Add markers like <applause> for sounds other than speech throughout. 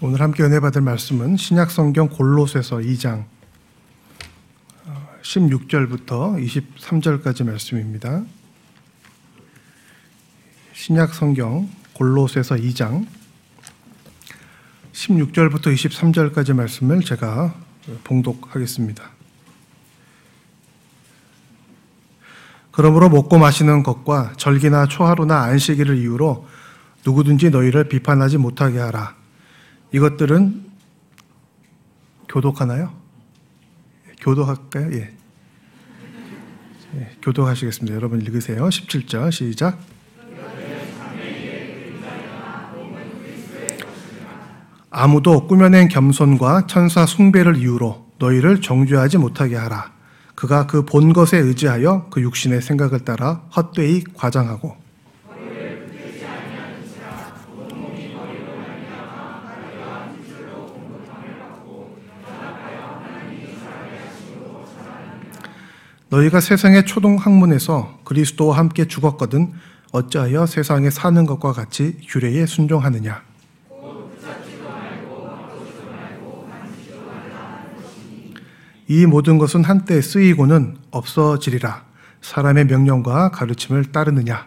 오늘 함께 은혜 받을 말씀은 신약 성경 골로새서 2장 16절부터 23절까지 말씀입니다. 신약 성경 골로새서 2장 16절부터 23절까지 말씀을 제가 봉독하겠습니다. 그러므로 먹고 마시는 것과 절기나 초하루나 안식일을 이유로 누구든지 너희를 비판하지 못하게 하라. 이것들은 교독하나요? 교독할까요? 예. 예. 교독하시겠습니다. 여러분 읽으세요. 17절 시작. 아무도 꾸며낸 겸손과 천사 숭배를 이유로 너희를 정죄하지 못하게 하라. 그가 그 본 것에 의지하여 그 육신의 생각을 따라 헛되이 과장하고 너희가 세상의 초동 학문에서 그리스도와 함께 죽었거든 어찌하여 세상에 사는 것과 같이 규례에 순종하느냐? 이 모든 것은 한때 쓰이고는 없어지리라. 사람의 명령과 가르침을 따르느냐?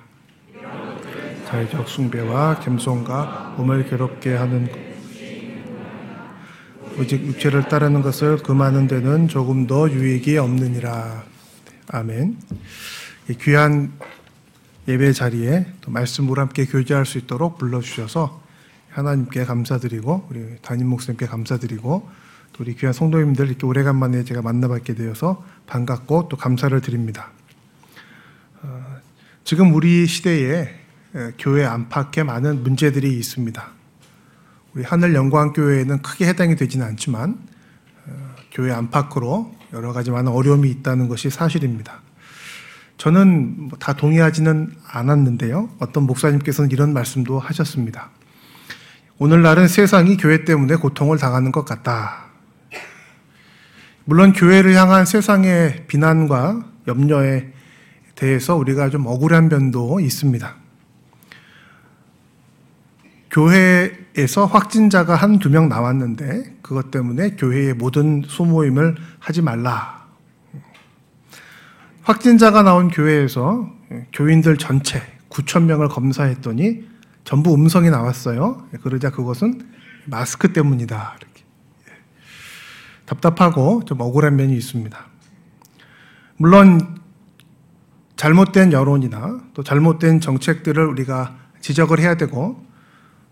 자의적 숭배와 겸손과 몸을 괴롭게 하는 오직 육체를 따르는 것을 금하는 데는 조금 더 유익이 없느니라 아멘. 귀한 예배 자리에 또 말씀으로 함께 교제할 수 있도록 불러주셔서 하나님께 감사드리고 우리 담임 목사님께 감사드리고 또 우리 귀한 성도님들 이렇게 오래간만에 제가 만나뵙게 되어서 반갑고 또 감사를 드립니다. 어, 지금 우리 시대에 교회 안팎에 많은 문제들이 있습니다. 우리 하늘 영광 교회에는 크게 해당이 되지는 않지만 어, 교회 안팎으로 여러 가지 많은 어려움이 있다는 것이 사실입니다. 저는 뭐다 동의하지는 않았는데요. 어떤 목사님께서는 이런 말씀도 하셨습니다. 오늘날은 세상이 교회 때문에 고통을 당하는 것 같다. 물론 교회를 향한 세상의 비난과 염려에 대해서 우리가 좀 억울한 면도 있습니다. 교회 에서 확진자가 한 두 명 나왔는데 그것 때문에 교회의 모든 소모임을 하지 말라. 확진자가 나온 교회에서 교인들 전체 9천 명을 검사했더니 전부 음성이 나왔어요. 그러자 그것은 마스크 때문이다. 이렇게. 답답하고 좀 억울한 면이 있습니다. 물론 잘못된 여론이나 또 잘못된 정책들을 우리가 지적을 해야 되고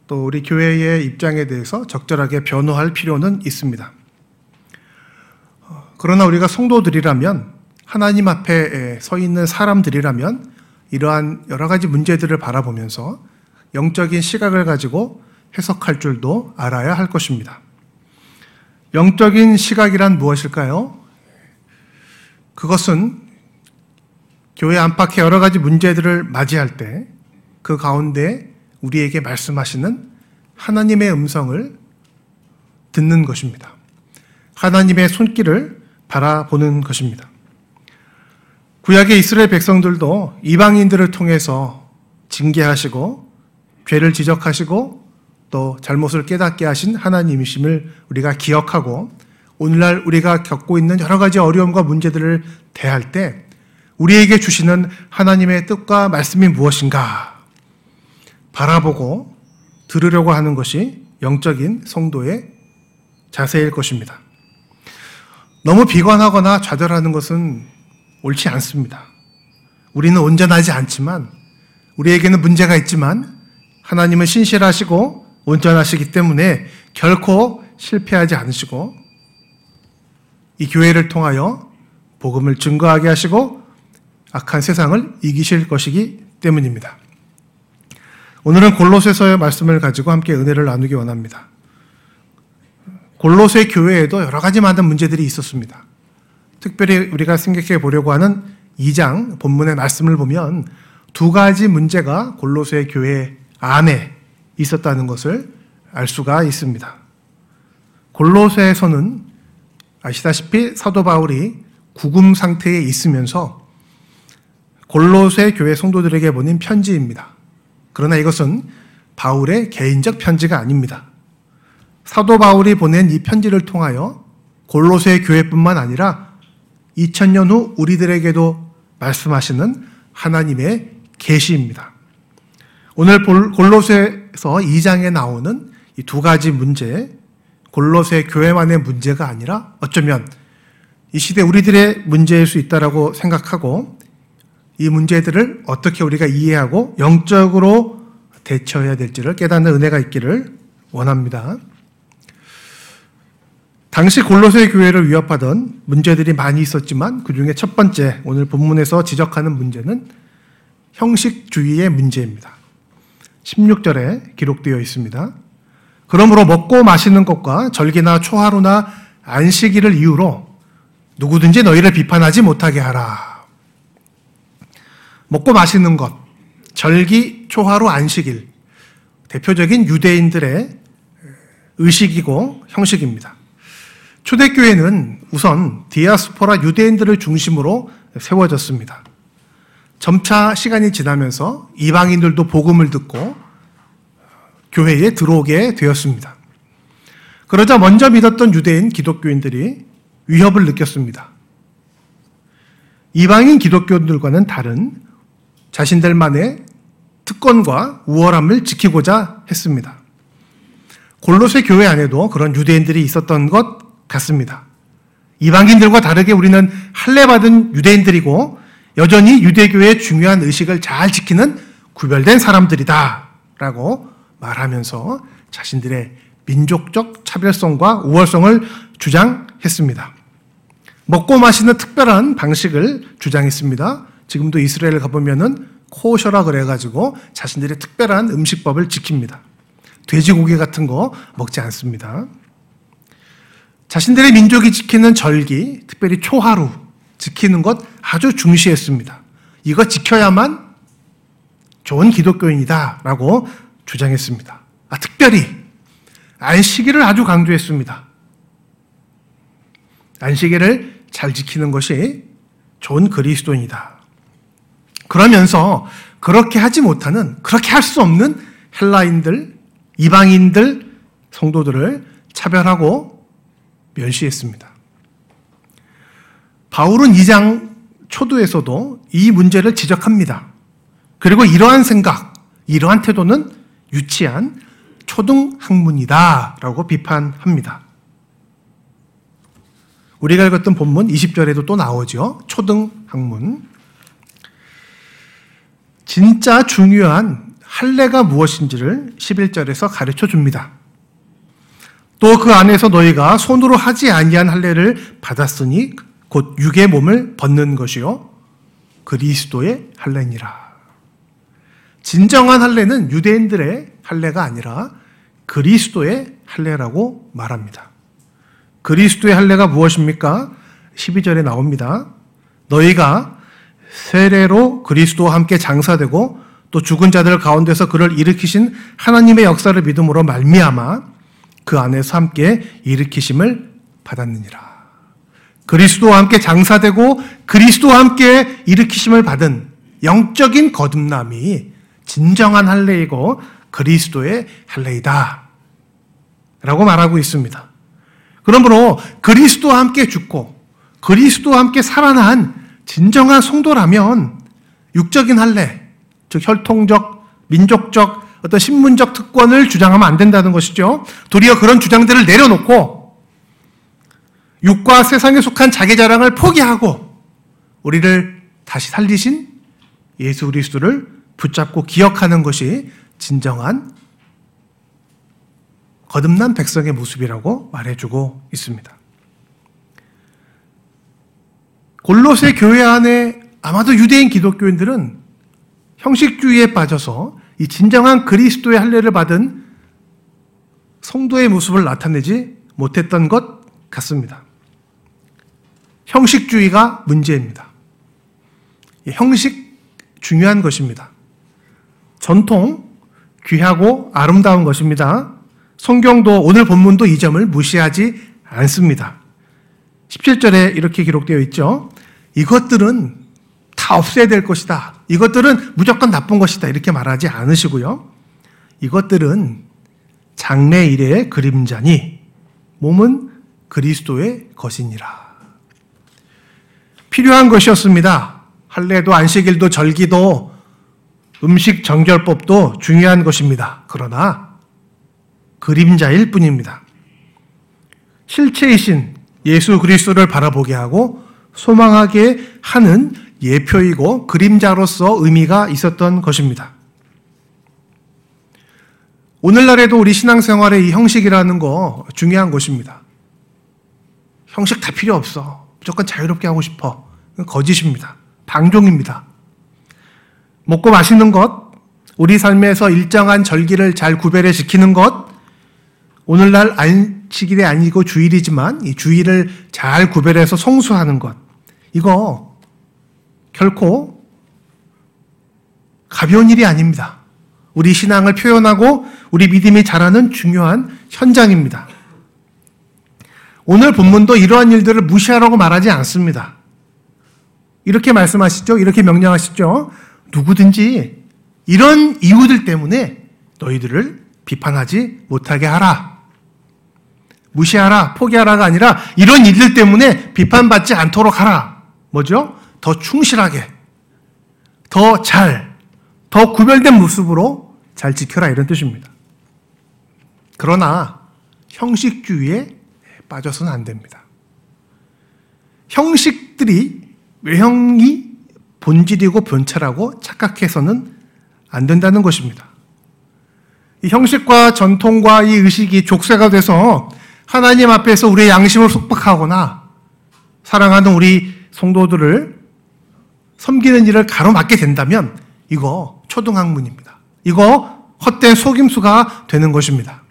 또 우리 교회의 입장에 대해서 적절하게 변호할 필요는 있습니다. 그러나 우리가 성도들이라면 하나님 앞에 서 있는 사람들이라면 이러한 여러 가지 문제들을 바라보면서 영적인 시각을 가지고 해석할 줄도 알아야 할 것입니다. 영적인 시각이란 무엇일까요? 그것은 교회 안팎의 여러 가지 문제들을 맞이할 때 그 가운데 우리에게 말씀하시는 하나님의 음성을 듣는 것입니다. 하나님의 손길을 바라보는 것입니다. 구약의 이스라엘 백성들도 이방인들을 통해서 징계하시고 죄를 지적하시고 또 잘못을 깨닫게 하신 하나님이심을 우리가 기억하고 오늘날 우리가 겪고 있는 여러 가지 어려움과 문제들을 대할 때 우리에게 주시는 하나님의 뜻과 말씀이 무엇인가 바라보고 들으려고 하는 것이 영적인 성도의 자세일 것입니다. 너무 비관하거나 좌절하는 것은 옳지 않습니다. 우리는 온전하지 않지만 우리에게는 문제가 있지만 하나님은 신실하시고 온전하시기 때문에 결코 실패하지 않으시고 이 교회를 통하여 복음을 증거하게 하시고 악한 세상을 이기실 것이기 때문입니다. 오늘은 골로새서의 말씀을 가지고 함께 은혜를 나누기 원합니다. 골로새 교회에도 여러 가지 많은 문제들이 있었습니다. 특별히 우리가 생각해 보려고 하는 2장 본문의 말씀을 보면 두 가지 문제가 골로새 교회 안에 있었다는 것을 알 수가 있습니다. 골로새에서는 아시다시피 사도 바울이 구금 상태에 있으면서 골로새 교회 성도들에게 보낸 편지입니다. 그러나 이것은 바울의 개인적 편지가 아닙니다. 사도 바울이 보낸 이 편지를 통하여 골로새 교회뿐만 아니라 2000년 후 우리들에게도 말씀하시는 하나님의 계시입니다. 오늘 골로새서 2장에 나오는 이 두 가지 문제, 골로새 교회만의 문제가 아니라 어쩌면 이 시대 우리들의 문제일 수 있다라고 생각하고 이 문제들을 어떻게 우리가 이해하고 영적으로 대처해야 될지를 깨닫는 은혜가 있기를 원합니다. 당시 골로새 교회를 위협하던 문제들이 많이 있었지만 그 중에 첫 번째 오늘 본문에서 지적하는 문제는 형식주의의 문제입니다. 16절에 기록되어 있습니다. 그러므로 먹고 마시는 것과 절기나 초하루나 안식일을 이유로 누구든지 너희를 비판하지 못하게 하라. 먹고 마시는 것, 절기, 초하루, 안식일. 대표적인 유대인들의 의식이고 형식입니다. 초대교회는 우선 디아스포라 유대인들을 중심으로 세워졌습니다. 점차 시간이 지나면서 이방인들도 복음을 듣고 교회에 들어오게 되었습니다. 그러자 먼저 믿었던 유대인 기독교인들이 위협을 느꼈습니다. 이방인 기독교인들과는 다른 자신들만의 특권과 우월함을 지키고자 했습니다. 골로새 교회 안에도 그런 유대인들이 있었던 것 같습니다. 이방인들과 다르게 우리는 할례 받은 유대인들이고 여전히 유대교의 중요한 의식을 잘 지키는 구별된 사람들이다 라고 말하면서 자신들의 민족적 차별성과 우월성을 주장했습니다. 먹고 마시는 특별한 방식을 주장했습니다. 지금도 이스라엘 가보면은 코셔라 그래가지고 자신들의 특별한 음식법을 지킵니다. 돼지고기 같은 거 먹지 않습니다. 자신들의 민족이 지키는 절기, 특별히 초하루 지키는 것 아주 중시했습니다. 이거 지켜야만 좋은 기독교인이다라고 주장했습니다. 아, 특별히 안식일을 아주 강조했습니다. 안식일을 잘 지키는 것이 좋은 그리스도인이다. 그러면서 그렇게 하지 못하는, 그렇게 할 수 없는 헬라인들, 이방인들, 성도들을 차별하고 멸시했습니다. 바울은 2장 초두에서도 이 문제를 지적합니다. 그리고 이러한 생각, 이러한 태도는 유치한 초등학문이다 라고 비판합니다. 우리가 읽었던 본문 20절에도 또 나오죠. 초등학문. 진짜 중요한 할례가 무엇인지를 11절에서 가르쳐 줍니다. 또 그 안에서 너희가 손으로 하지 아니한 할례를 받았으니 곧 육의 몸을 벗는 것이요 그리스도의 할례니라. 진정한 할례는 유대인들의 할례가 아니라 그리스도의 할례라고 말합니다. 그리스도의 할례가 무엇입니까? 12절에 나옵니다. 너희가 세례로 그리스도와 함께 장사되고 또 죽은 자들 가운데서 그를 일으키신 하나님의 역사를 믿음으로 말미암아 그 안에서 함께 일으키심을 받았느니라. 그리스도와 함께 장사되고 그리스도와 함께 일으키심을 받은 영적인 거듭남이 진정한 할례이고 그리스도의 할례이다. 라고 말하고 있습니다. 그러므로 그리스도와 함께 죽고 그리스도와 함께 살아난 진정한 성도라면 육적인 할례, 즉 혈통적, 민족적, 어떤 신문적 특권을 주장하면 안 된다는 것이죠. 도리어 그런 주장들을 내려놓고 육과 세상에 속한 자기 자랑을 포기하고 우리를 다시 살리신 예수 그리스도를 붙잡고 기억하는 것이 진정한 거듭난 백성의 모습이라고 말해주고 있습니다. 골로새 교회 안에 아마도 유대인 기독교인들은 형식주의에 빠져서 이 진정한 그리스도의 할례를 받은 성도의 모습을 나타내지 못했던 것 같습니다. 형식주의가 문제입니다. 형식 중요한 것입니다. 전통 귀하고 아름다운 것입니다. 성경도 오늘 본문도 이 점을 무시하지 않습니다. 17절에 이렇게 기록되어 있죠. 이것들은 다 없애야 될 것이다. 이것들은 무조건 나쁜 것이다. 이렇게 말하지 않으시고요. 이것들은 장래 일의 그림자니 몸은 그리스도의 것이니라. 필요한 것이었습니다. 할례도 안식일도 절기도 음식 정결법도 중요한 것입니다. 그러나 그림자일 뿐입니다. 실체이신 예수 그리스도를 바라보게 하고 소망하게 하는 예표이고 그림자로서 의미가 있었던 것입니다. 오늘날에도 우리 신앙생활의 이 형식이라는 거 중요한 것입니다. 형식 다 필요 없어. 무조건 자유롭게 하고 싶어. 거짓입니다. 방종입니다. 먹고 마시는 것, 우리 삶에서 일정한 절기를 잘 구별해 지키는 것, 오늘날 안식일이 아니고 주일이지만 이 주일을 잘 구별해서 성수하는 것, 이거 결코 가벼운 일이 아닙니다. 우리 신앙을 표현하고 우리 믿음이 자라는 중요한 현장입니다. 오늘 본문도 이러한 일들을 무시하라고 말하지 않습니다. 이렇게 말씀하시죠? 이렇게 명령하시죠? 누구든지 이런 이유들 때문에 너희들을 비판하지 못하게 하라. 무시하라, 포기하라가 아니라 이런 일들 때문에 비판받지 않도록 하라. 뭐죠? 더 충실하게, 더 잘, 더 구별된 모습으로 잘 지켜라 이런 뜻입니다. 그러나 형식주의에 빠져서는 안 됩니다. 형식들이 외형이 본질이고 본체라고 착각해서는 안 된다는 것입니다. 이 형식과 전통과 이 의식이 족쇄가 돼서 하나님 앞에서 우리의 양심을 속박하거나 사랑하는 우리 성도들을 섬기는 일을 가로막게 된다면 이거 초등학문입니다. 이거 헛된 속임수가 되는 것입니다.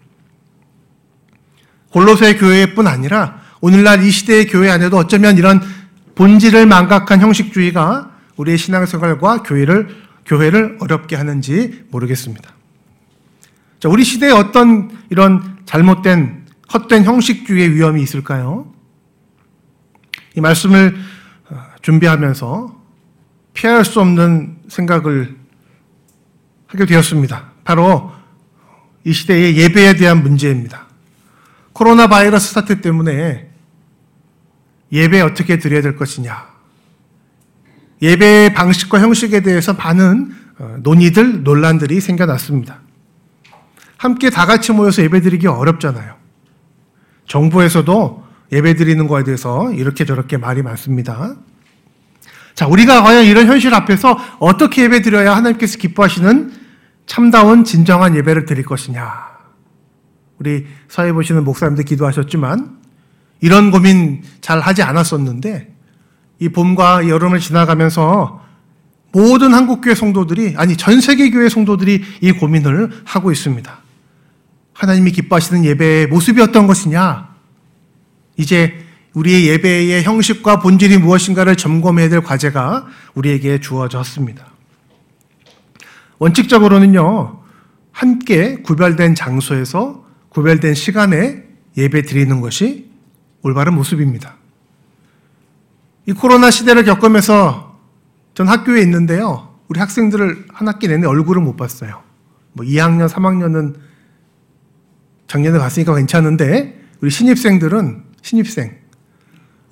골로새 교회뿐 아니라 오늘날 이 시대의 교회 안에도 어쩌면 이런 본질을 망각한 형식주의가 우리의 신앙생활과 교회를 교회를 어렵게 하는지 모르겠습니다. 자, 우리 시대에 어떤 이런 잘못된 헛된 형식주의의 위험이 있을까요? 이 말씀을 어, 준비하면서 피할 수 없는 생각을 하게 되었습니다. 바로 이 시대의 예배에 대한 문제입니다. 코로나 바이러스 사태 때문에 예배 어떻게 드려야 될 것이냐. 예배 방식과 형식에 대해서 많은 어, 논의들, 논란들이 생겨났습니다. 함께 다 같이 모여서 예배 드리기 어렵잖아요. 정부에서도 예배 드리는 거에 대해서 이렇게 저렇게 말이 많습니다. 자, 우리가 과연 이런 현실 앞에서 어떻게 예배 드려야 하나님께서 기뻐하시는 참다운 진정한 예배를 드릴 것이냐. 우리 사회 보시는 목사님들 기도하셨지만 이런 고민 잘 하지 않았었는데 이 봄과 여름을 지나가면서 모든 한국교회 성도들이 아니 전 세계 교회 성도들이 이 고민을 하고 있습니다. 하나님이 기뻐하시는 예배의 모습이 어떤 것이냐? 이제 우리의 예배의 형식과 본질이 무엇인가를 점검해야 될 과제가 우리에게 주어졌습니다. 원칙적으로는요, 함께 구별된 장소에서 구별된 시간에 예배 드리는 것이 올바른 모습입니다. 이 코로나 시대를 겪으면서 전 학교에 있는데요. 우리 학생들을 한 학기 내내 얼굴을 못 봤어요. 뭐 2학년, 3학년은 작년에 봤으니까 괜찮은데 우리 신입생들은 신입생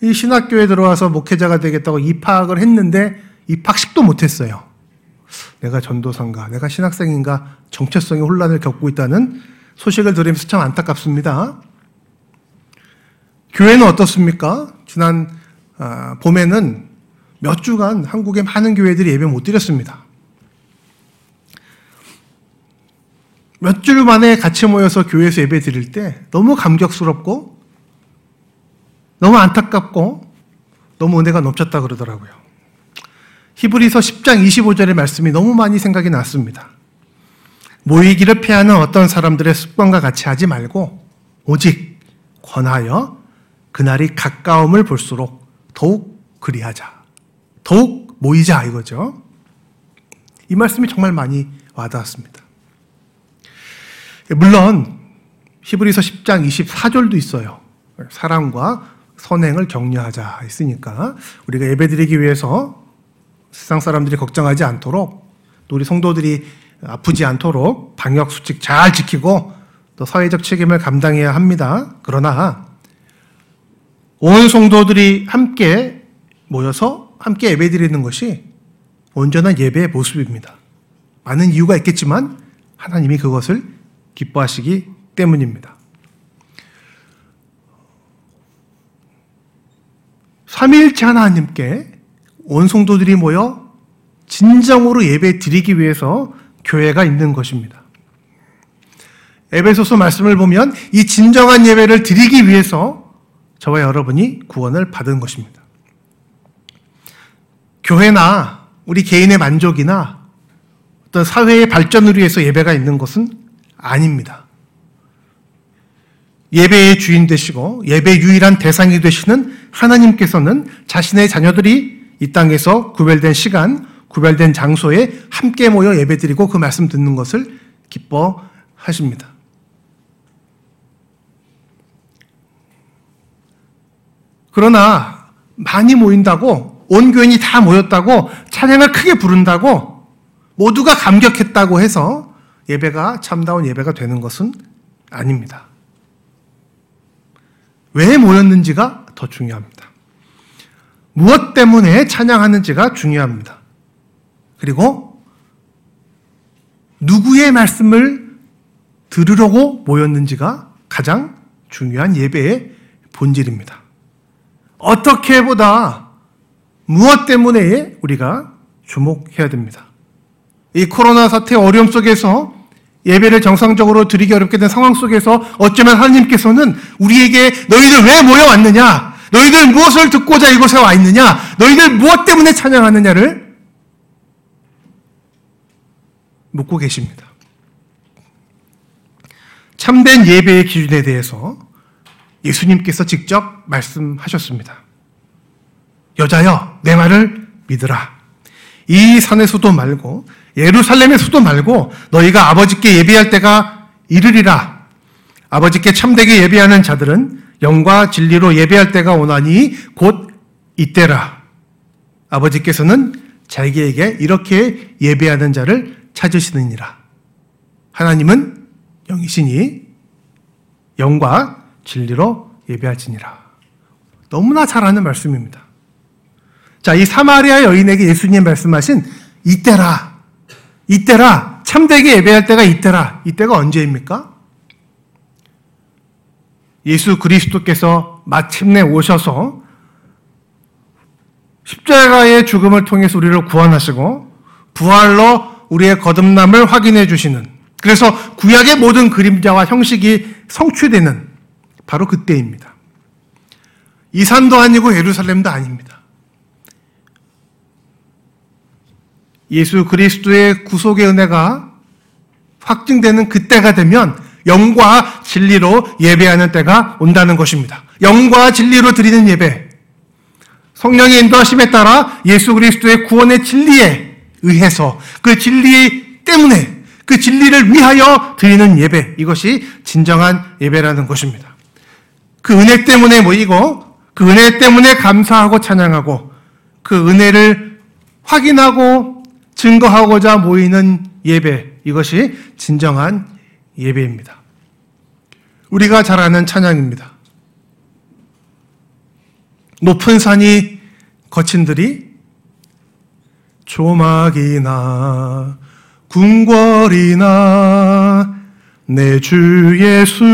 이 신학교에 들어와서 목회자가 되겠다고 입학을 했는데 입학식도 못 했어요. 내가 전도사인가, 내가 신학생인가 정체성의 혼란을 겪고 있다는 소식을 들으면서 참 안타깝습니다. 교회는 어떻습니까? 지난 아, 봄에는 몇 주간 한국의 많은 교회들이 예배 못 드렸습니다. 몇 주 만에 같이 모여서 교회에서 예배 드릴 때 너무 감격스럽고 너무 안타깝고 너무 은혜가 넘쳤다 그러더라고요. 히브리서 10장 25절의 말씀이 너무 많이 생각이 났습니다. 모이기를 피하는 어떤 사람들의 습관과 같이 하지 말고 오직 권하여 그날이 가까움을 볼수록 더욱 그리하자. 더욱 모이자 이거죠. 이 말씀이 정말 많이 와닿았습니다. 물론 히브리서 10장 24절도 있어요. 사랑과 선행을 격려하자 했으니까 우리가 예배드리기 위해서 세상 사람들이 걱정하지 않도록 또 우리 성도들이 아프지 않도록 방역 수칙 잘 지키고 또 사회적 책임을 감당해야 합니다. 그러나 온 성도들이 함께 모여서 함께 예배드리는 것이 온전한 예배의 모습입니다. 많은 이유가 있겠지만 하나님이 그것을 기뻐하시기 때문입니다. 삼위일체 하나님께 온 성도들이 모여 진정으로 예배 드리기 위해서 교회가 있는 것입니다. 에베소서 말씀을 보면 이 진정한 예배를 드리기 위해서 저와 여러분이 구원을 받은 것입니다. 교회나 우리 개인의 만족이나 어떤 사회의 발전을 위해서 예배가 있는 것은 아닙니다. 예배의 주인 되시고 예배 유일한 대상이 되시는 하나님께서는 자신의 자녀들이 이 땅에서 구별된 시간, 구별된 장소에 함께 모여 예배드리고 그 말씀 듣는 것을 기뻐하십니다. 그러나 많이 모인다고 온 교인이 다 모였다고 찬양을 크게 부른다고 모두가 감격했다고 해서 예배가 참다운 예배가 되는 것은 아닙니다. 왜 모였는지가 더 중요합니다. 무엇 때문에 찬양하는지가 중요합니다. 그리고 누구의 말씀을 들으려고 모였는지가 가장 중요한 예배의 본질입니다. 어떻게 보다 무엇 때문에 우리가 주목해야 됩니다. 이 코로나 사태 어려움 속에서 예배를 정상적으로 드리기 어렵게 된 상황 속에서 어쩌면 하나님께서는 우리에게 너희들 왜 모여왔느냐? 너희들 무엇을 듣고자 이곳에 와 있느냐? 너희들 무엇 때문에 찬양하느냐를 묻고 계십니다. 참된 예배의 기준에 대해서 예수님께서 직접 말씀하셨습니다. 여자여, 내 말을 믿으라. 이 산에서도 말고 예루살렘에서도 말고 너희가 아버지께 예배할 때가 이르리라. 아버지께 참되게 예배하는 자들은 영과 진리로 예배할 때가 오나니 곧 이때라. 아버지께서는 자기에게 이렇게 예배하는 자를 찾으시느니라. 하나님은 영이시니 영과 진리로 예배할지니라. 너무나 잘 아는 말씀입니다. 자, 이 사마리아 여인에게 예수님 말씀하신 이때라. 이때라. 참되게 예배할 때가 이때라. 이때가 언제입니까? 예수 그리스도께서 마침내 오셔서 십자가의 죽음을 통해서 우리를 구원하시고 부활로 우리의 거듭남을 확인해 주시는 그래서 구약의 모든 그림자와 형식이 성취되는 바로 그때입니다. 이 산도 아니고 예루살렘도 아닙니다. 예수 그리스도의 구속의 은혜가 확증되는 그때가 되면 영과 진리로 예배하는 때가 온다는 것입니다. 영과 진리로 드리는 예배. 성령의 인도하심에 따라 예수 그리스도의 구원의 진리에 의해서 그 진리 때문에 그 진리를 위하여 드리는 예배. 이것이 진정한 예배라는 것입니다. 그 은혜 때문에 모이고 그 은혜 때문에 감사하고 찬양하고 그 은혜를 확인하고 증거하고자 모이는 예배. 이것이 진정한 예배입니다. 우리가 잘 아는 찬양입니다. 높은 산이 거친들이 조막이나 궁궐이나 내 주 예수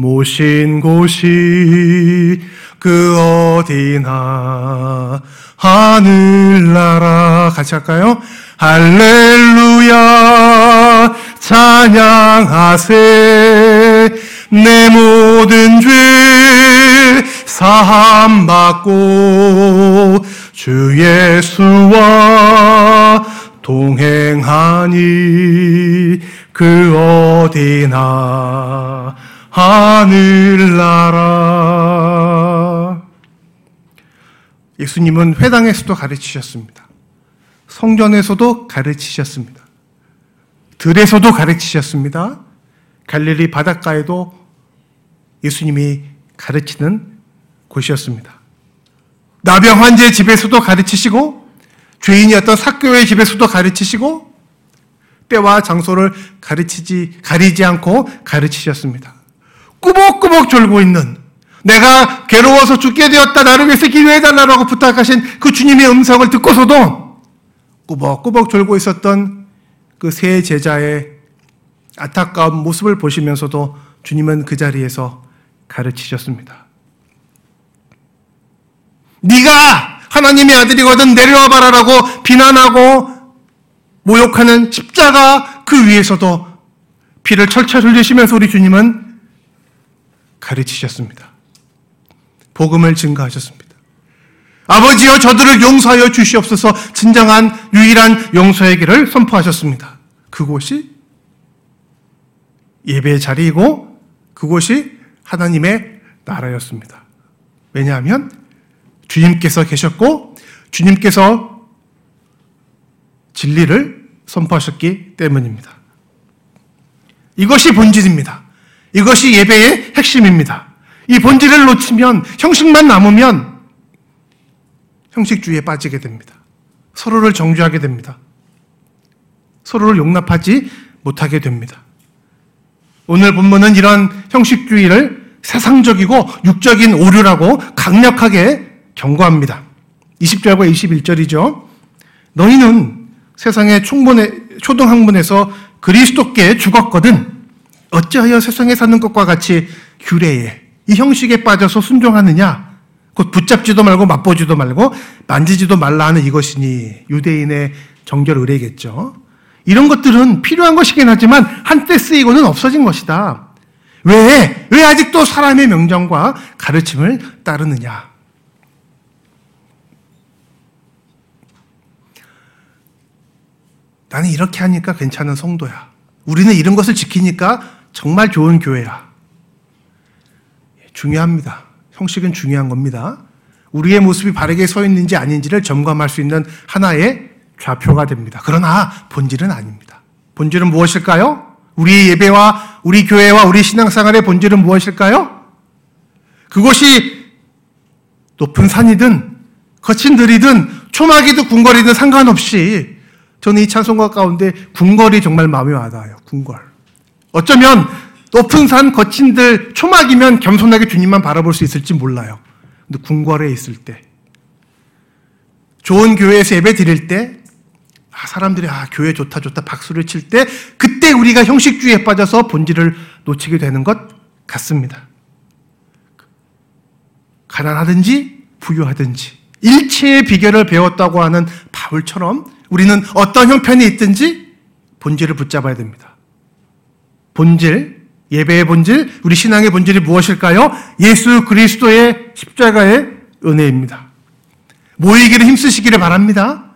모신 곳이 그 어디나 하늘나라 같이 할까요? 할렐루야 찬양하세 내 모든 죄 사함 받고 주 예수와 동행하니 그 어디나 하늘나라. 예수님은 회당에서도 가르치셨습니다. 성전에서도 가르치셨습니다. 들에서도 가르치셨습니다. 갈릴리 바닷가에도 예수님이 가르치는 곳이었습니다. 나병 환자의 집에서도 가르치시고 죄인이었던 사교의 집에서도 가르치시고 때와 장소를 가르치지, 가리지 않고 가르치셨습니다. 꾸벅꾸벅 졸고 있는 내가 괴로워서 죽게 되었다. 나를 위해서 기도해달라고 부탁하신 그 주님의 음성을 듣고서도 꾸벅꾸벅 졸고 있었던 그 세 제자의 안타까운 모습을 보시면서도 주님은 그 자리에서 가르치셨습니다. 네가 하나님의 아들이거든 내려와 봐라라고 비난하고 모욕하는 십자가 그 위에서도 피를 철철 흘리시면서 우리 주님은 가르치셨습니다. 복음을 증가하셨습니다. 아버지여 저들을 용서하여 주시옵소서 진정한 유일한 용서의 길을 선포하셨습니다. 그곳이 예배의 자리이고 그곳이 하나님의 나라였습니다. 왜냐하면 주님께서 계셨고 주님께서 진리를 선포하셨기 때문입니다. 이것이 본질입니다. 이것이 예배의 핵심입니다. 이 본질을 놓치면 형식만 남으면 형식주의에 빠지게 됩니다. 서로를 정죄하게 됩니다. 서로를 용납하지 못하게 됩니다. 오늘 본문은 이런 형식주의를 세상적이고 육적인 오류라고 강력하게 경고합니다. 20절과 21절이죠. 너희는 세상의 총본에, 초등학문에서 그리스도께 죽었거든. 어찌하여 세상에 사는 것과 같이 규례에 이 형식에 빠져서 순종하느냐? 곧 붙잡지도 말고 맛보지도 말고 만지지도 말라 하는 이것이니 유대인의 정결 의례겠죠. 이런 것들은 필요한 것이긴 하지만 한때 쓰이고는 없어진 것이다. 왜? 왜 아직도 사람의 명령과 가르침을 따르느냐? 나는 이렇게 하니까 괜찮은 성도야. 우리는 이런 것을 지키니까 정말 좋은 교회야. 중요합니다. 형식은 중요한 겁니다. 우리의 모습이 바르게 서 있는지 아닌지를 점검할 수 있는 하나의 좌표가 됩니다. 그러나 본질은 아닙니다. 본질은 무엇일까요? 우리의 예배와 우리 교회와 우리 신앙생활의 본질은 무엇일까요? 그것이 높은 산이든 거친 들이든 초막이든 궁궐이든 상관없이 저는 이 찬송가 가운데 궁궐이 정말 마음에 와닿아요. 궁궐. 어쩌면 높은 산 거친들 초막이면 겸손하게 주님만 바라볼 수 있을지 몰라요. 근데 궁궐에 있을 때 좋은 교회에서 예배 드릴 때 아, 사람들이 아, 교회 좋다 좋다 박수를 칠 때 그때 우리가 형식주의에 빠져서 본질을 놓치게 되는 것 같습니다. 가난하든지 부유하든지 일체의 비결을 배웠다고 하는 바울처럼 우리는 어떤 형편이 있든지 본질을 붙잡아야 됩니다. 본질, 예배의 본질, 우리 신앙의 본질이 무엇일까요? 예수 그리스도의 십자가의 은혜입니다. 모이기를 힘쓰시기를 바랍니다.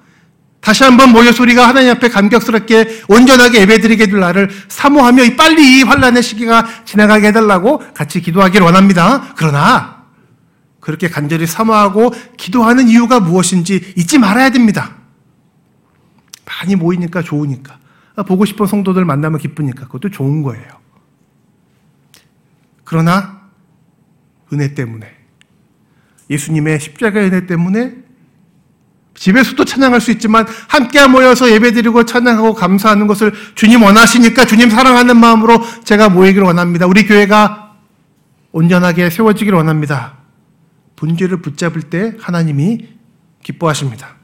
다시 한번 모여 소리가 하나님 앞에 감격스럽게 온전하게 예배드리게 될 날을 사모하며 빨리 이 환란의 시기가 지나가게 해달라고 같이 기도하기를 원합니다. 그러나 그렇게 간절히 사모하고 기도하는 이유가 무엇인지 잊지 말아야 됩니다. 많이 모이니까 좋으니까. 보고 싶은 성도들 만나면 기쁘니까. 그것도 좋은 거예요. 그러나 은혜 때문에 예수님의 십자가의 은혜 때문에 집에서도 찬양할 수 있지만 함께 모여서 예배드리고 찬양하고 감사하는 것을 주님 원하시니까 주님 사랑하는 마음으로 제가 모이기를 원합니다. 우리 교회가 온전하게 세워지기를 원합니다. 본질을 붙잡을 때 하나님이 기뻐하십니다.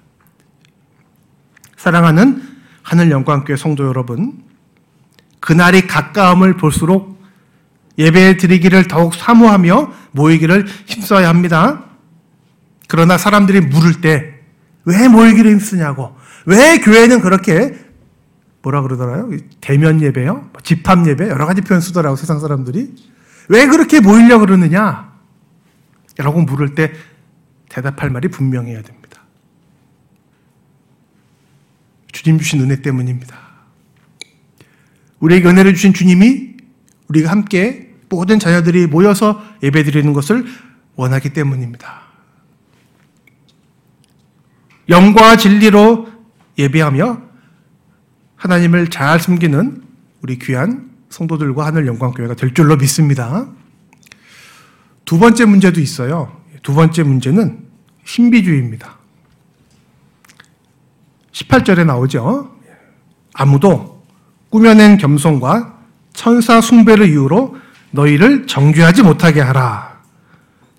사랑하는 하늘 영광교회 성도 여러분, 그날이 가까움을 볼수록 예배 드리기를 더욱 사모하며 모이기를 힘써야 합니다. 그러나 사람들이 물을 때 왜 모이기를 힘쓰냐고, 왜 교회는 그렇게 뭐라 그러더라요? 대면 예배요? 뭐 집합 예배? 여러 가지 표현 쓰더라고, 세상 사람들이. 왜 그렇게 모이려고 그러느냐? 라고 물을 때 대답할 말이 분명해야 됩니다. 주님 주신 은혜 때문입니다. 우리에게 은혜를 주신 주님이 우리가 함께 모든 자녀들이 모여서 예배 드리는 것을 원하기 때문입니다. 영과 진리로 예배하며 하나님을 잘 숨기는 우리 귀한 성도들과 하늘 영광교회가 될 줄로 믿습니다. 두 번째 문제도 있어요. 두 번째 문제는 신비주의입니다. 18절에 나오죠. 아무도 꾸며낸 겸손과 천사 숭배를 이유로 너희를 정죄하지 못하게 하라.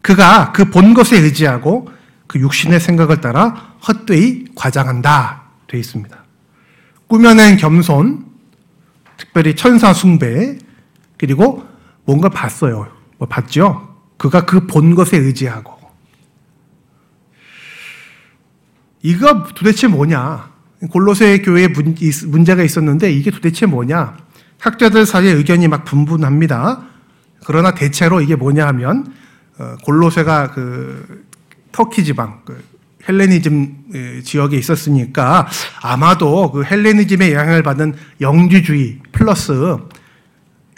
그가 그 본 것에 의지하고 그 육신의 생각을 따라 헛되이 과장한다. 되어 있습니다. 꾸며낸 겸손, 특별히 천사 숭배, 그리고 뭔가 봤어요. 뭐 봤죠? 그가 그 본 것에 의지하고. 이거 도대체 뭐냐? 골로새 교회에 문제가 있었는데 이게 도대체 뭐냐? 학자들 사이에 의견이 막 분분합니다. 그러나 대체로 이게 뭐냐 하면 어, 골로새가 그 터키 지방 그 헬레니즘 지역에 있었으니까 아마도 그 헬레니즘의 영향을 받는 영주주의 플러스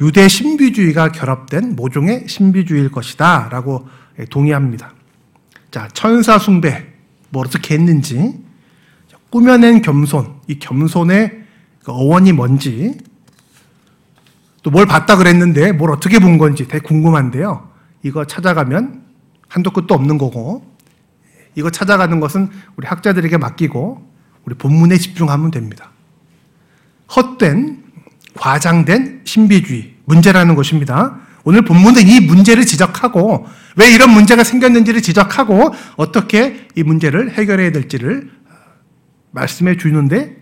유대 신비주의가 결합된 모종의 신비주의일 것이다 라고 동의합니다. 자, 천사 숭배 뭐 어떻게 했는지 꾸며낸 겸손, 이 겸손의 그 어원이 뭔지 또 뭘 봤다 그랬는데 뭘 어떻게 본 건지 되게 궁금한데요. 이거 찾아가면 한도 끝도 없는 거고 이거 찾아가는 것은 우리 학자들에게 맡기고 우리 본문에 집중하면 됩니다. 헛된 과장된 신비주의 문제라는 것입니다. 오늘 본문은 이 문제를 지적하고 왜 이런 문제가 생겼는지를 지적하고 어떻게 이 문제를 해결해야 될지를 말씀해 주는데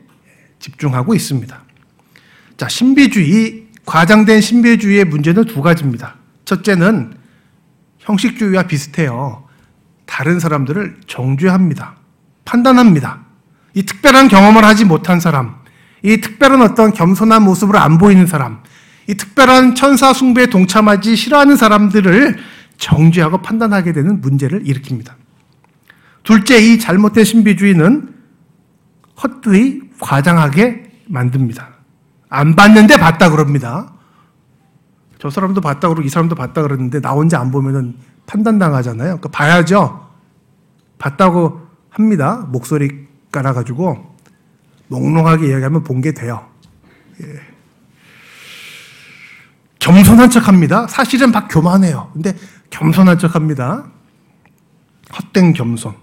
집중하고 있습니다. 자, 신비주의, 과장된 신비주의의 문제는 두 가지입니다. 첫째는 형식주의와 비슷해요. 다른 사람들을 정죄합니다. 판단합니다. 이 특별한 경험을 하지 못한 사람, 이 특별한 어떤 겸손한 모습으로 안 보이는 사람, 이 특별한 천사 숭배에 동참하지 싫어하는 사람들을 정죄하고 판단하게 되는 문제를 일으킵니다. 둘째, 이 잘못된 신비주의는 헛되이 과장하게 만듭니다. 안 봤는데 봤다 그럽니다. 저 사람도 봤다 그러고 이 사람도 봤다 그러는데 나 혼자 안 보면은 판단당하잖아요. 그러니까 봐야죠. 봤다고 합니다. 목소리 깔아가지고 몽롱하게 이야기하면 본 게 돼요. 예. 겸손한 척 합니다. 사실은 막 교만해요. 근데 겸손한 척 합니다. 헛된 겸손.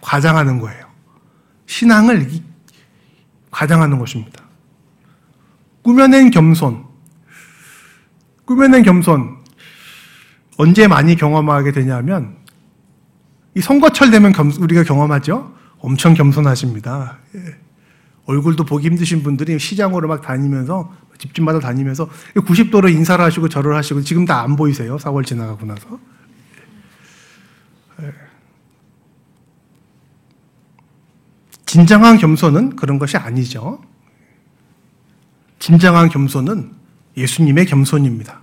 과장하는 거예요. 신앙을 과장하는 것입니다. 꾸며낸 겸손. 꾸며낸 겸손. 언제 많이 경험하게 되냐면, 이 선거철 되면 겸, 우리가 경험하죠? 엄청 겸손하십니다. 예. 얼굴도 보기 힘드신 분들이 시장으로 막 다니면서, 집집마다 다니면서 90도로 인사를 하시고 절을 하시고 지금 다 안 보이세요? 4월 지나가고 나서. 예. 진정한 겸손은 그런 것이 아니죠. 진정한 겸손은 예수님의 겸손입니다.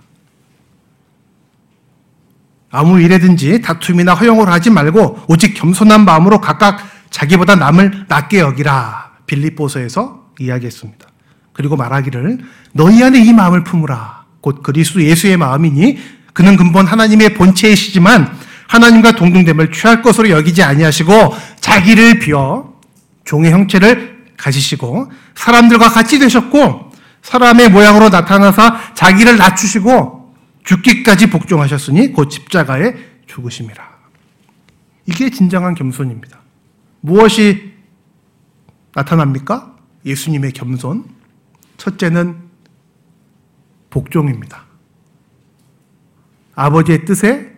아무 일에든지 다툼이나 허용을 하지 말고 오직 겸손한 마음으로 각각 자기보다 남을 낮게 여기라. 빌립보서에서 이야기했습니다. 그리고 말하기를 너희 안에 이 마음을 품으라. 곧 그리스도 예수의 마음이니 그는 근본 하나님의 본체이시지만 하나님과 동등됨을 취할 것으로 여기지 아니하시고 자기를 비어 종의 형체를 가지시고 사람들과 같이 되셨고 사람의 모양으로 나타나사 자기를 낮추시고 죽기까지 복종하셨으니 곧 십자가에 죽으심이라. 이게 진정한 겸손입니다. 무엇이 나타납니까? 예수님의 겸손. 첫째는 복종입니다. 아버지의 뜻에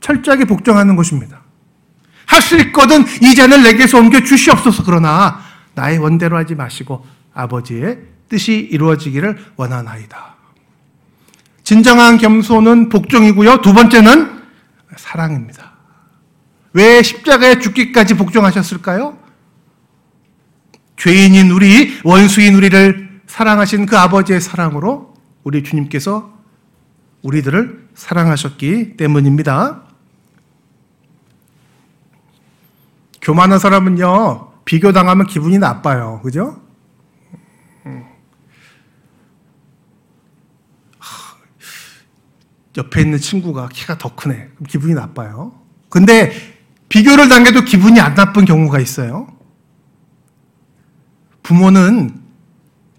철저하게 복종하는 것입니다. 할 수 있거든 이제는 내게서 옮겨 주시옵소서 그러나 나의 원대로 하지 마시고 아버지의 뜻이 이루어지기를 원하나이다. 진정한 겸손은 복종이고요. 두 번째는 사랑입니다. 왜 십자가에 죽기까지 복종하셨을까요? 죄인인 우리, 원수인 우리를 사랑하신 그 아버지의 사랑으로 우리 주님께서 우리들을 사랑하셨기 때문입니다. 교만한 사람은요, 비교당하면 기분이 나빠요. 그죠? 옆에 있는 친구가 키가 더 크네. 기분이 나빠요. 근데 비교를 당해도 기분이 안 나쁜 경우가 있어요. 부모는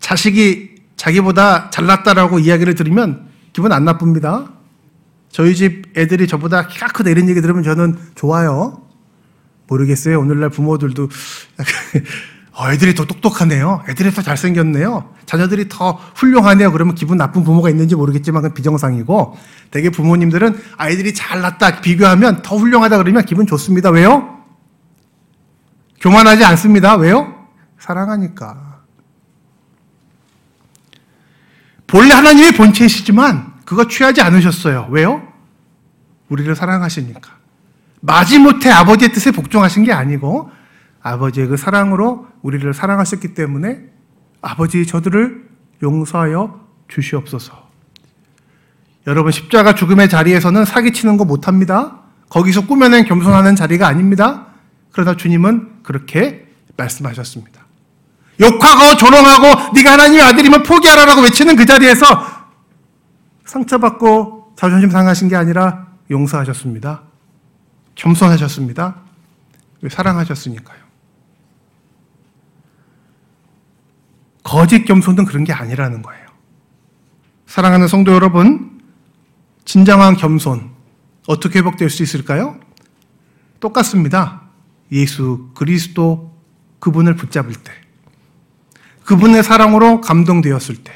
자식이 자기보다 잘났다라고 이야기를 들으면 기분 안 나쁩니다. 저희 집 애들이 저보다 키가 크다 이런 얘기 들으면 저는 좋아요. 모르겠어요. 오늘날 부모들도 <laughs> 어, 애들이 더 똑똑하네요. 애들이 더 잘생겼네요. 자녀들이 더 훌륭하네요. 그러면 기분 나쁜 부모가 있는지 모르겠지만 그건 비정상이고 대개 부모님들은 아이들이 잘났다 비교하면 더 훌륭하다 그러면 기분 좋습니다. 왜요? 교만하지 않습니다. 왜요? 사랑하니까. 본래 하나님의 본체이시지만 그거 취하지 않으셨어요. 왜요? 우리를 사랑하시니까. 마지못해 아버지의 뜻에 복종하신 게 아니고 아버지의 그 사랑으로 우리를 사랑하셨기 때문에 아버지 저들을 용서하여 주시옵소서. 여러분 십자가 죽음의 자리에서는 사기치는 거 못합니다. 거기서 꾸며낸 겸손하는 자리가 아닙니다. 그러나 주님은 그렇게 말씀하셨습니다. 욕하고 조롱하고 네가 하나님의 아들이면 포기하라라고 외치는 그 자리에서 상처받고 자존심 상하신 게 아니라 용서하셨습니다. 겸손하셨습니다. 사랑하셨으니까요. 거짓 겸손은 그런 게 아니라는 거예요. 사랑하는 성도 여러분, 진정한 겸손 어떻게 회복될 수 있을까요? 똑같습니다. 예수 그리스도 그분을 붙잡을 때, 그분의 사랑으로 감동되었을 때,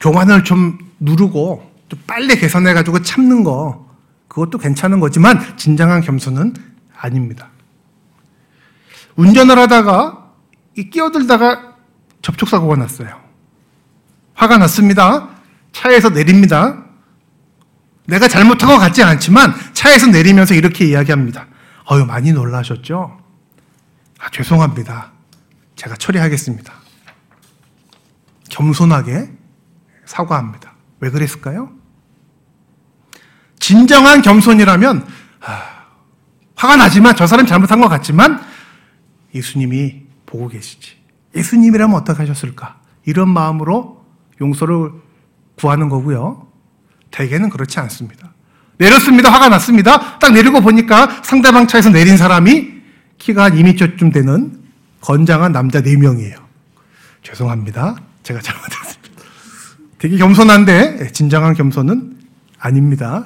교만을 좀 누르고 좀 빨리 개선해가지고 참는 거, 그것도 괜찮은 거지만 진정한 겸손은 아닙니다. 운전을 하다가 이 끼어들다가 접촉사고가 났어요. 화가 났습니다. 차에서 내립니다. 내가 잘못한 것 같지 않지만 차에서 내리면서 이렇게 이야기합니다. 어유 많이 놀라셨죠? 아, 죄송합니다. 제가 처리하겠습니다. 겸손하게 사과합니다. 왜 그랬을까요? 진정한 겸손이라면 아, 화가 나지만 저 사람 잘못한 것 같지만 예수님이 보고 계시지. 예수님이라면 어떻게 하셨을까? 이런 마음으로 용서를 구하는 거고요. 대개는 그렇지 않습니다. 내렸습니다. 화가 났습니다. 딱 내리고 보니까 상대방 차에서 내린 사람이 키가 한 2m쯤 되는 건장한 남자 4명이에요. 죄송합니다. 제가 잘못했습니다. 되게 겸손한데 진정한 겸손은 아닙니다.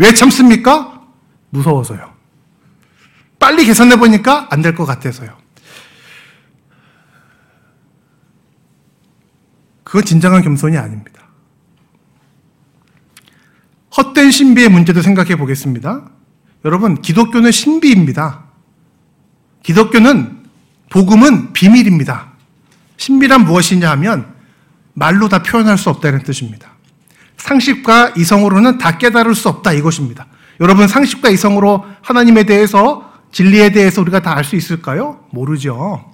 왜 참습니까? 무서워서요. 빨리 개선해 보니까 안 될 것 같아서요. 그건 진정한 겸손이 아닙니다. 헛된 신비의 문제도 생각해 보겠습니다. 여러분, 기독교는 신비입니다. 기독교는 복음은 비밀입니다. 신비란 무엇이냐 하면 말로 다 표현할 수 없다는 뜻입니다. 상식과 이성으로는 다 깨달을 수 없다 이것입니다. 여러분 상식과 이성으로 하나님에 대해서 진리에 대해서 우리가 다 알 수 있을까요? 모르죠.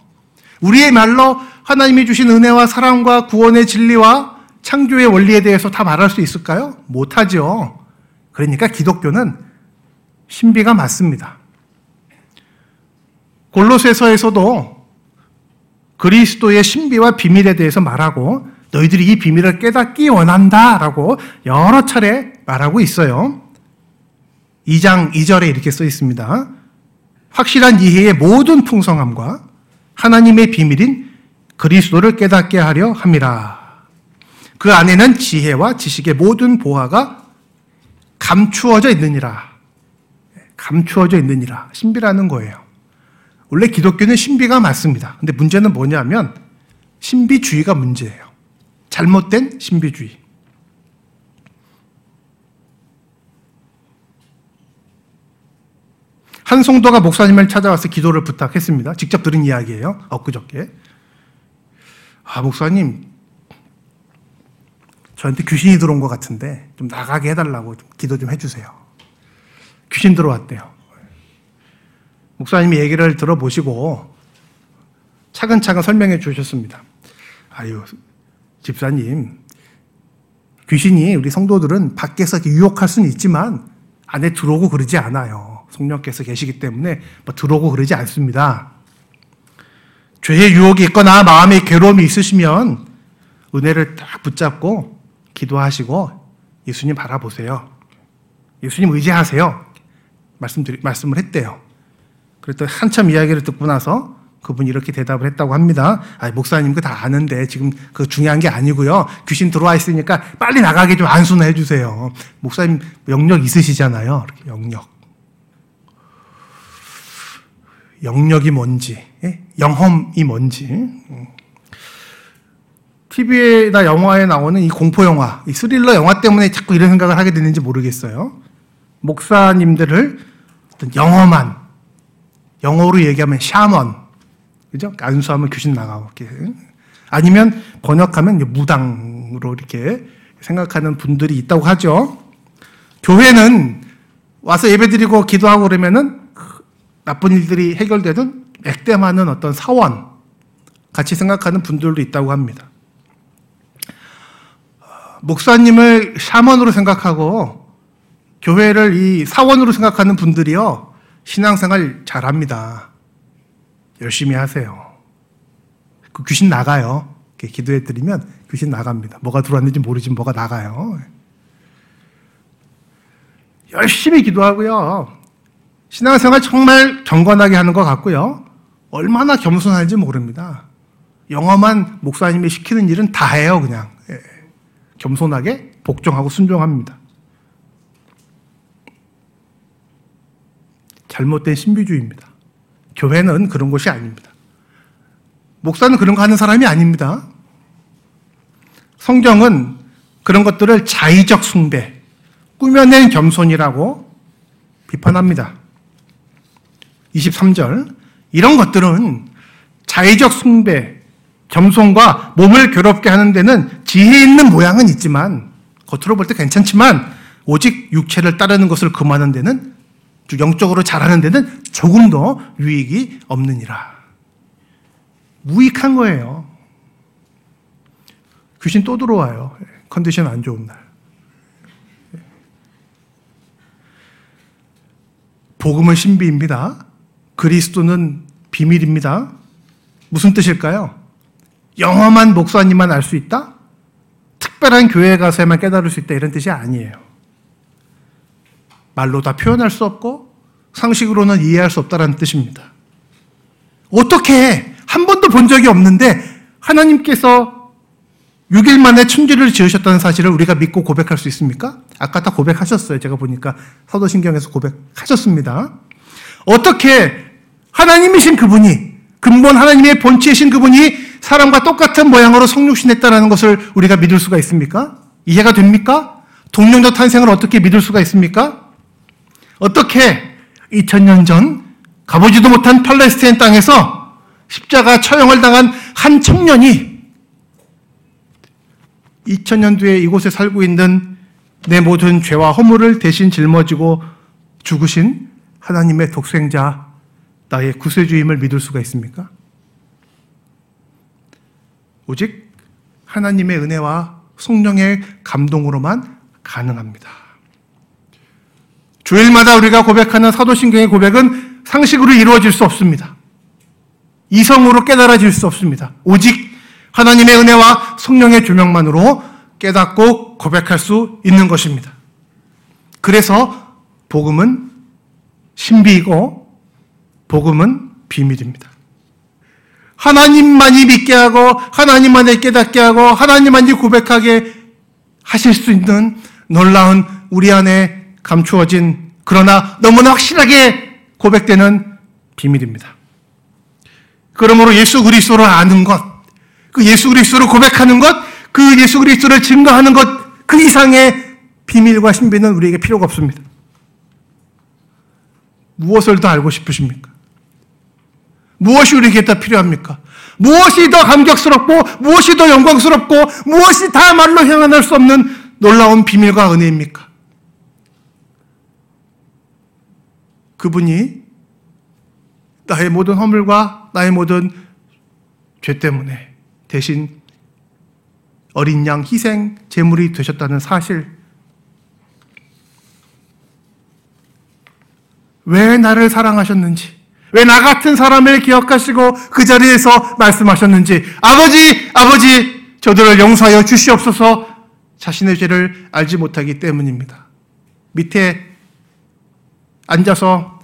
우리의 말로 하나님이 주신 은혜와 사랑과 구원의 진리와 창조의 원리에 대해서 다 말할 수 있을까요? 못하죠. 그러니까 기독교는 신비가 맞습니다. 골로새서에서도 그리스도의 신비와 비밀에 대해서 말하고 너희들이 이 비밀을 깨닫기 원한다 라고 여러 차례 말하고 있어요. 2장 2절에 이렇게 써 있습니다. 확실한 이해의 모든 풍성함과 하나님의 비밀인 그리스도를 깨닫게 하려 함이라. 그 안에는 지혜와 지식의 모든 보화가 감추어져 있느니라. 감추어져 있느니라. 신비라는 거예요. 원래 기독교는 신비가 맞습니다. 근데 문제는 뭐냐면 신비주의가 문제예요. 잘못된 신비주의. 한 성도가 목사님을 찾아와서 기도를 부탁했습니다. 직접 들은 이야기예요. 엊그저께. 아, 목사님, 저한테 귀신이 들어온 것 같은데 좀 나가게 해달라고 좀 기도 좀 해주세요. 귀신 들어왔대요. 목사님이 얘기를 들어보시고 차근차근 설명해 주셨습니다. 아유, 집사님, 귀신이 우리 성도들은 밖에서 유혹할 수는 있지만 안에 들어오고 그러지 않아요. 성령께서 계시기 때문에 뭐 들어오고 그러지 않습니다. 죄의 유혹이 있거나 마음의 괴로움이 있으시면 은혜를 딱 붙잡고 기도하시고 예수님 바라보세요. 예수님 의지하세요. 말씀드리, 말씀을 했대요. 그랬더니 한참 이야기를 듣고 나서 그분이 이렇게 대답을 했다고 합니다. 아, 목사님 그 다 아는데 지금 그 중요한 게 아니고요. 귀신 들어와 있으니까 빨리 나가게 좀 안수나 해주세요. 목사님 영역 있으시잖아요. 이렇게 영역. 영역이 뭔지, 예? 영험이 뭔지. TV에나 영화에 나오는 이 공포 영화, 이 스릴러 영화 때문에 자꾸 이런 생각을 하게 되는지 모르겠어요. 목사님들을 어떤 영험한, 영어로 얘기하면 샤먼, 그죠? 안수하면 귀신 나가고, 이렇게. 아니면 번역하면 무당으로 이렇게 생각하는 분들이 있다고 하죠. 교회는 와서 예배드리고 기도하고 그러면은 나쁜 일들이 해결되든 액땜하는 어떤 사원 같이 생각하는 분들도 있다고 합니다. 목사님을 샤먼으로 생각하고 교회를 이 사원으로 생각하는 분들이요 신앙생활 잘합니다. 열심히 하세요. 그 귀신 나가요. 기도해 드리면 귀신 나갑니다. 뭐가 들어왔는지 모르지만 뭐가 나가요. 열심히 기도하고요. 신앙생활 정말 경건하게 하는 것 같고요. 얼마나 겸손한지 모릅니다. 영험한 목사님이 시키는 일은 다 해요, 그냥. 예. 겸손하게 복종하고 순종합니다. 잘못된 신비주의입니다. 교회는 그런 곳이 아닙니다. 목사는 그런 거 하는 사람이 아닙니다. 성경은 그런 것들을 자의적 숭배, 꾸며낸 겸손이라고 비판합니다. 23절. 이런 것들은 자의적 숭배, 겸손과 몸을 괴롭게 하는 데는 지혜 있는 모양은 있지만, 겉으로 볼 때 괜찮지만, 오직 육체를 따르는 것을 금하는 데는, 영적으로 잘하는 데는 조금 더 유익이 없느니라. 무익한 거예요. 귀신 또 들어와요. 컨디션 안 좋은 날. 복음은 신비입니다. 그리스도는 비밀입니다. 무슨 뜻일까요? 영험한 목사님만 알 수 있다? 특별한 교회에 가서만 깨달을 수 있다. 이런 뜻이 아니에요. 말로 다 표현할 수 없고 상식으로는 이해할 수 없다는 뜻입니다. 어떻게 한 번도 본 적이 없는데 하나님께서 6일 만에 천지를 지으셨다는 사실을 우리가 믿고 고백할 수 있습니까? 아까 다 고백하셨어요. 제가 보니까 사도신경에서 고백하셨습니다. 어떻게 하나님이신 그분이 근본 하나님의 본체이신 그분이 사람과 똑같은 모양으로 성육신했다는 것을 우리가 믿을 수가 있습니까? 이해가 됩니까? 동령자 탄생을 어떻게 믿을 수가 있습니까? 어떻게 2000년 전 가보지도 못한 팔레스타인 땅에서 십자가 처형을 당한 한 청년이 2000년 뒤에 이곳에 살고 있는 내 모든 죄와 허물을 대신 짊어지고 죽으신 하나님의 독생자, 나의 구세주임을 믿을 수가 있습니까? 오직 하나님의 은혜와 성령의 감동으로만 가능합니다. 주일마다 우리가 고백하는 사도신경의 고백은 상식으로 이루어질 수 없습니다. 이성으로 깨달아질 수 없습니다. 오직 하나님의 은혜와 성령의 조명만으로 깨닫고 고백할 수 있는 것입니다. 그래서 복음은 신비이고 복음은 비밀입니다. 하나님만이 믿게 하고 하나님만이 깨닫게 하고 하나님만이 고백하게 하실 수 있는 놀라운 우리 안에 감추어진 그러나 너무나 확실하게 고백되는 비밀입니다. 그러므로 예수 그리스도를 아는 것, 그 예수 그리스도를 고백하는 것, 그 예수 그리스도를 증거하는 것 그 이상의 비밀과 신비는 우리에게 필요가 없습니다. 무엇을 더 알고 싶으십니까? 무엇이 우리에게 더 필요합니까? 무엇이 더 감격스럽고 무엇이 더 영광스럽고 무엇이 다 말로 행한할 수 없는 놀라운 비밀과 은혜입니까? 그분이 나의 모든 허물과 나의 모든 죄 때문에 대신 어린 양 희생 제물이 되셨다는 사실 왜 나를 사랑하셨는지 왜 나 같은 사람을 기억하시고 그 자리에서 말씀하셨는지 아버지 아버지 저들을 용서하여 주시옵소서 자신의 죄를 알지 못하기 때문입니다. 밑에 앉아서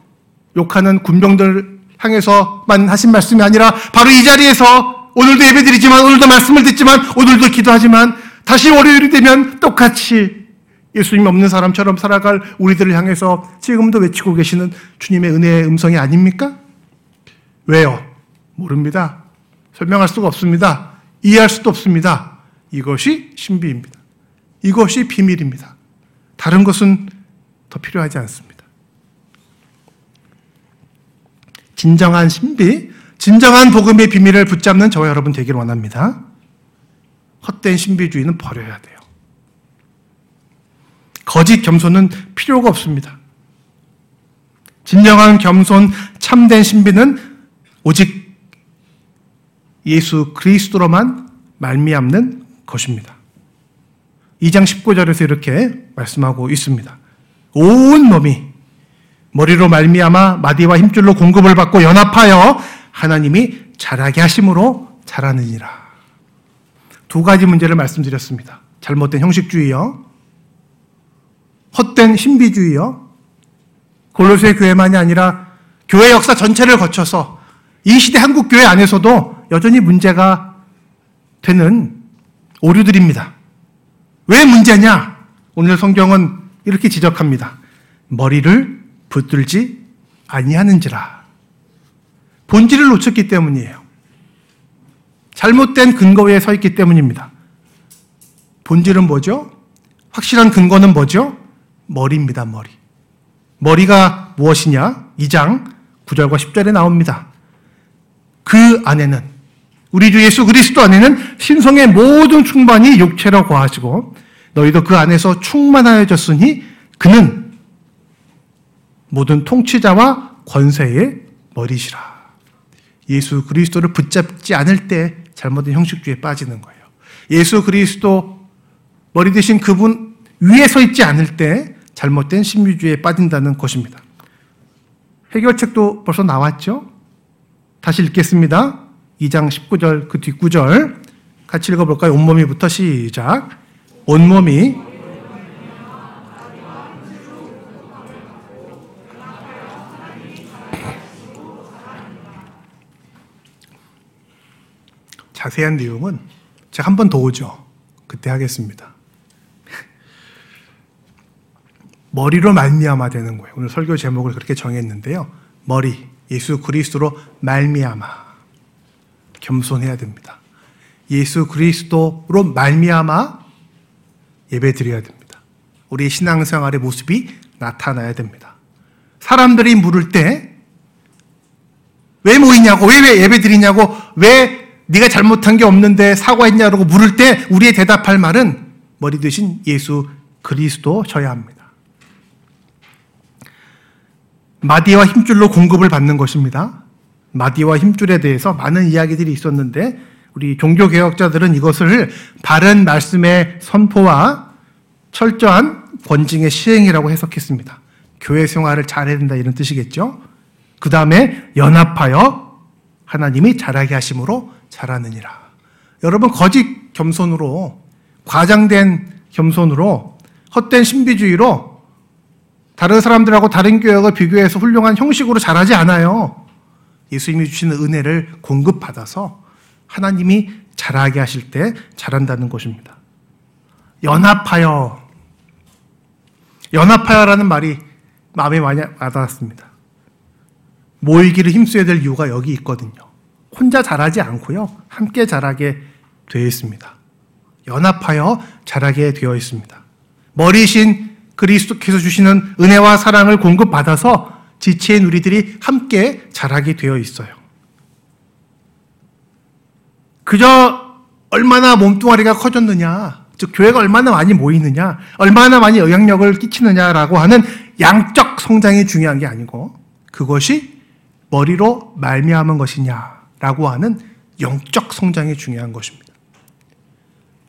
욕하는 군병들 향해서만 하신 말씀이 아니라 바로 이 자리에서 오늘도 예배드리지만 오늘도 말씀을 듣지만 오늘도 기도하지만 다시 월요일이 되면 똑같이 예수님 없는 사람처럼 살아갈 우리들을 향해서 지금도 외치고 계시는 주님의 은혜의 음성이 아닙니까? 왜요? 모릅니다. 설명할 수가 없습니다. 이해할 수도 없습니다. 이것이 신비입니다. 이것이 비밀입니다. 다른 것은 더 필요하지 않습니다. 진정한 신비, 진정한 복음의 비밀을 붙잡는 저와 여러분 되기를 원합니다. 헛된 신비주의는 버려야 돼요. 거짓 겸손은 필요가 없습니다. 진정한 겸손, 참된 신비는 오직 예수 그리스도로만 말미암는 것입니다. 2장 19절에서 이렇게 말씀하고 있습니다. 온 몸이 머리로 말미암아 마디와 힘줄로 공급을 받고 연합하여 하나님이 자라게 하심으로 자라느니라. 두 가지 문제를 말씀드렸습니다. 잘못된 형식주의요. 헛된 신비주의요. 골로새 교회만이 아니라 교회 역사 전체를 거쳐서 이 시대 한국 교회 안에서도 여전히 문제가 되는 오류들입니다. 왜 문제냐? 오늘 성경은 이렇게 지적합니다. 머리를 붙들지 아니하는지라. 본질을 놓쳤기 때문이에요. 잘못된 근거에 서 있기 때문입니다. 본질은 뭐죠? 확실한 근거는 뭐죠? 머리입니다, 머리. 머리가 무엇이냐? 2장 9절과 10절에 나옵니다. 그 안에는 우리 주 예수 그리스도 안에는 신성의 모든 충만이 육체로 거하시고 너희도 그 안에서 충만하여졌으니 그는 모든 통치자와 권세의 머리시라. 예수 그리스도를 붙잡지 않을 때 잘못된 형식주의에 빠지는 거예요. 예수 그리스도 머리 대신 그분 위에 서 있지 않을 때 잘못된 신비주의에 빠진다는 것입니다. 해결책도 벌써 나왔죠? 다시 읽겠습니다. 2장 19절 그 뒷구절 같이 읽어볼까요? 온몸이부터 시작. 온몸이 자세한 내용은 제가 한 번 더 오죠. 그때 하겠습니다. 머리로 말미암아 되는 거예요. 오늘 설교 제목을 그렇게 정했는데요. 머리 예수 그리스도로 말미암아 겸손해야 됩니다. 예수 그리스도로 말미암아 예배 드려야 됩니다. 우리 신앙생활의 모습이 나타나야 됩니다. 사람들이 물을 때 왜 모이냐고 왜, 왜 예배 드리냐고 왜 네가 잘못한 게 없는데 사과했냐고 물을 때 우리의 대답할 말은 머리 대신 예수 그리스도셔야 합니다. 마디와 힘줄로 공급을 받는 것입니다. 마디와 힘줄에 대해서 많은 이야기들이 있었는데 우리 종교 개혁자들은 이것을 바른 말씀의 선포와 철저한 권징의 시행이라고 해석했습니다. 교회 생활을 잘해야 된다 이런 뜻이겠죠. 그 다음에 연합하여 하나님이 자라게 하심으로 자라느니라. 여러분 거짓 겸손으로 과장된 겸손으로 헛된 신비주의로 다른 사람들하고 다른 교회가 비교해서 훌륭한 형식으로 잘하지 않아요. 예수님이 주시는 은혜를 공급받아서 하나님이 잘하게 하실 때 잘한다는 것입니다. 연합하여. 연합하여라는 말이 마음에 많이 와닿았습니다. 모이기를 힘써야 될 이유가 여기 있거든요. 혼자 잘하지 않고요. 함께 잘하게 되어 있습니다. 연합하여 잘하게 되어 있습니다. 머리신 그리스도께서 주시는 은혜와 사랑을 공급받아서 지체인 우리들이 함께 자라게 되어 있어요. 그저 얼마나 몸뚱아리가 커졌느냐, 즉 교회가 얼마나 많이 모이느냐, 얼마나 많이 영향력을 끼치느냐라고 하는 양적 성장이 중요한 게 아니고 그것이 머리로 말미암은 것이냐 라고 하는 영적 성장이 중요한 것입니다.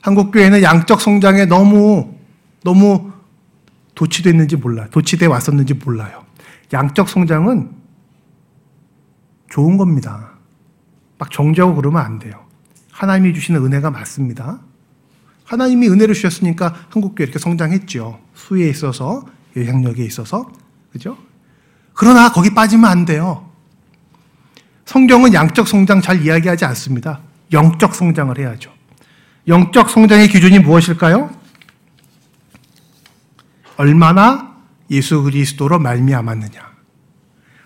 한국 교회는 양적 성장에 너무 너무 도취됐는지 몰라요. 도취돼 왔었는지 몰라요. 양적 성장은 좋은 겁니다. 막 정죄하고 그러면 안 돼요. 하나님이 주시는 은혜가 맞습니다. 하나님이 은혜를 주셨으니까 한국교회 이렇게 성장했죠. 수에 있어서, 영향력에 있어서. 그죠? 그러나 거기 빠지면 안 돼요. 성경은 양적 성장 잘 이야기하지 않습니다. 영적 성장을 해야죠. 영적 성장의 기준이 무엇일까요? 얼마나 예수 그리스도로 말미암았느냐.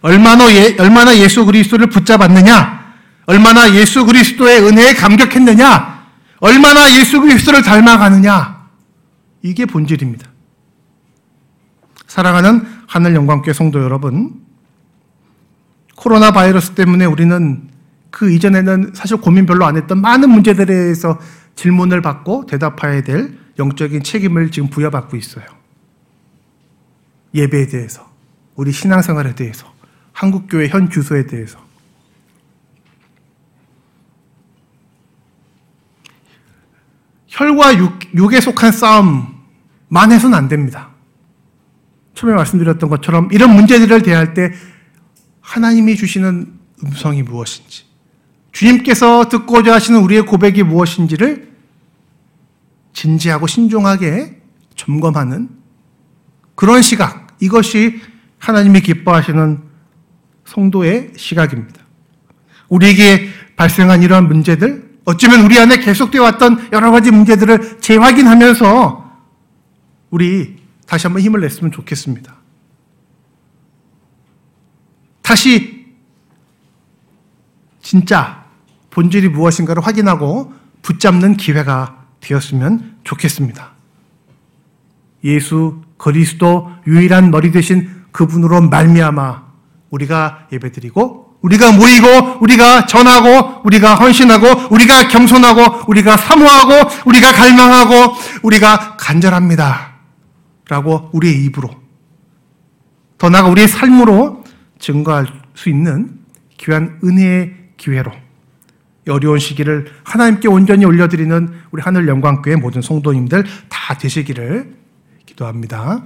얼마나, 예, 얼마나 예수 그리스도를 붙잡았느냐, 얼마나 예수 그리스도의 은혜에 감격했느냐, 얼마나 예수 그리스도를 닮아가느냐, 이게 본질입니다. 사랑하는 하늘 영광교회 성도 여러분, 코로나 바이러스 때문에 우리는 그 이전에는 사실 고민 별로 안 했던 많은 문제들에 대해서 질문을 받고 대답해야 될 영적인 책임을 지금 부여받고 있어요. 예배에 대해서, 우리 신앙생활에 대해서, 한국교회 현 주소에 대해서. 혈과 육, 육에 속한 싸움만 해서는 안 됩니다. 처음에 말씀드렸던 것처럼 이런 문제들을 대할 때 하나님이 주시는 음성이 무엇인지, 주님께서 듣고자 하시는 우리의 고백이 무엇인지를 진지하고 신중하게 점검하는 그런 시각, 이것이 하나님이 기뻐하시는 성도의 시각입니다. 우리에게 발생한 이러한 문제들, 어쩌면 우리 안에 계속되어 왔던 여러 가지 문제들을 재확인하면서 우리 다시 한번 힘을 냈으면 좋겠습니다. 다시 진짜 본질이 무엇인가를 확인하고 붙잡는 기회가 되었으면 좋겠습니다. 예수 그리스도 유일한 머리 되신 그분으로 말미암아 우리가 예배드리고 우리가 모이고 우리가 전하고 우리가 헌신하고 우리가 겸손하고 우리가 사모하고 우리가 갈망하고 우리가 간절합니다. 라고 우리의 입으로 더 나아가 우리의 삶으로 증거할 수 있는 귀한 은혜의 기회로 어려운 시기를 하나님께 온전히 올려드리는 우리 하늘 영광교회 모든 성도님들 다 되시기를 기도합니다.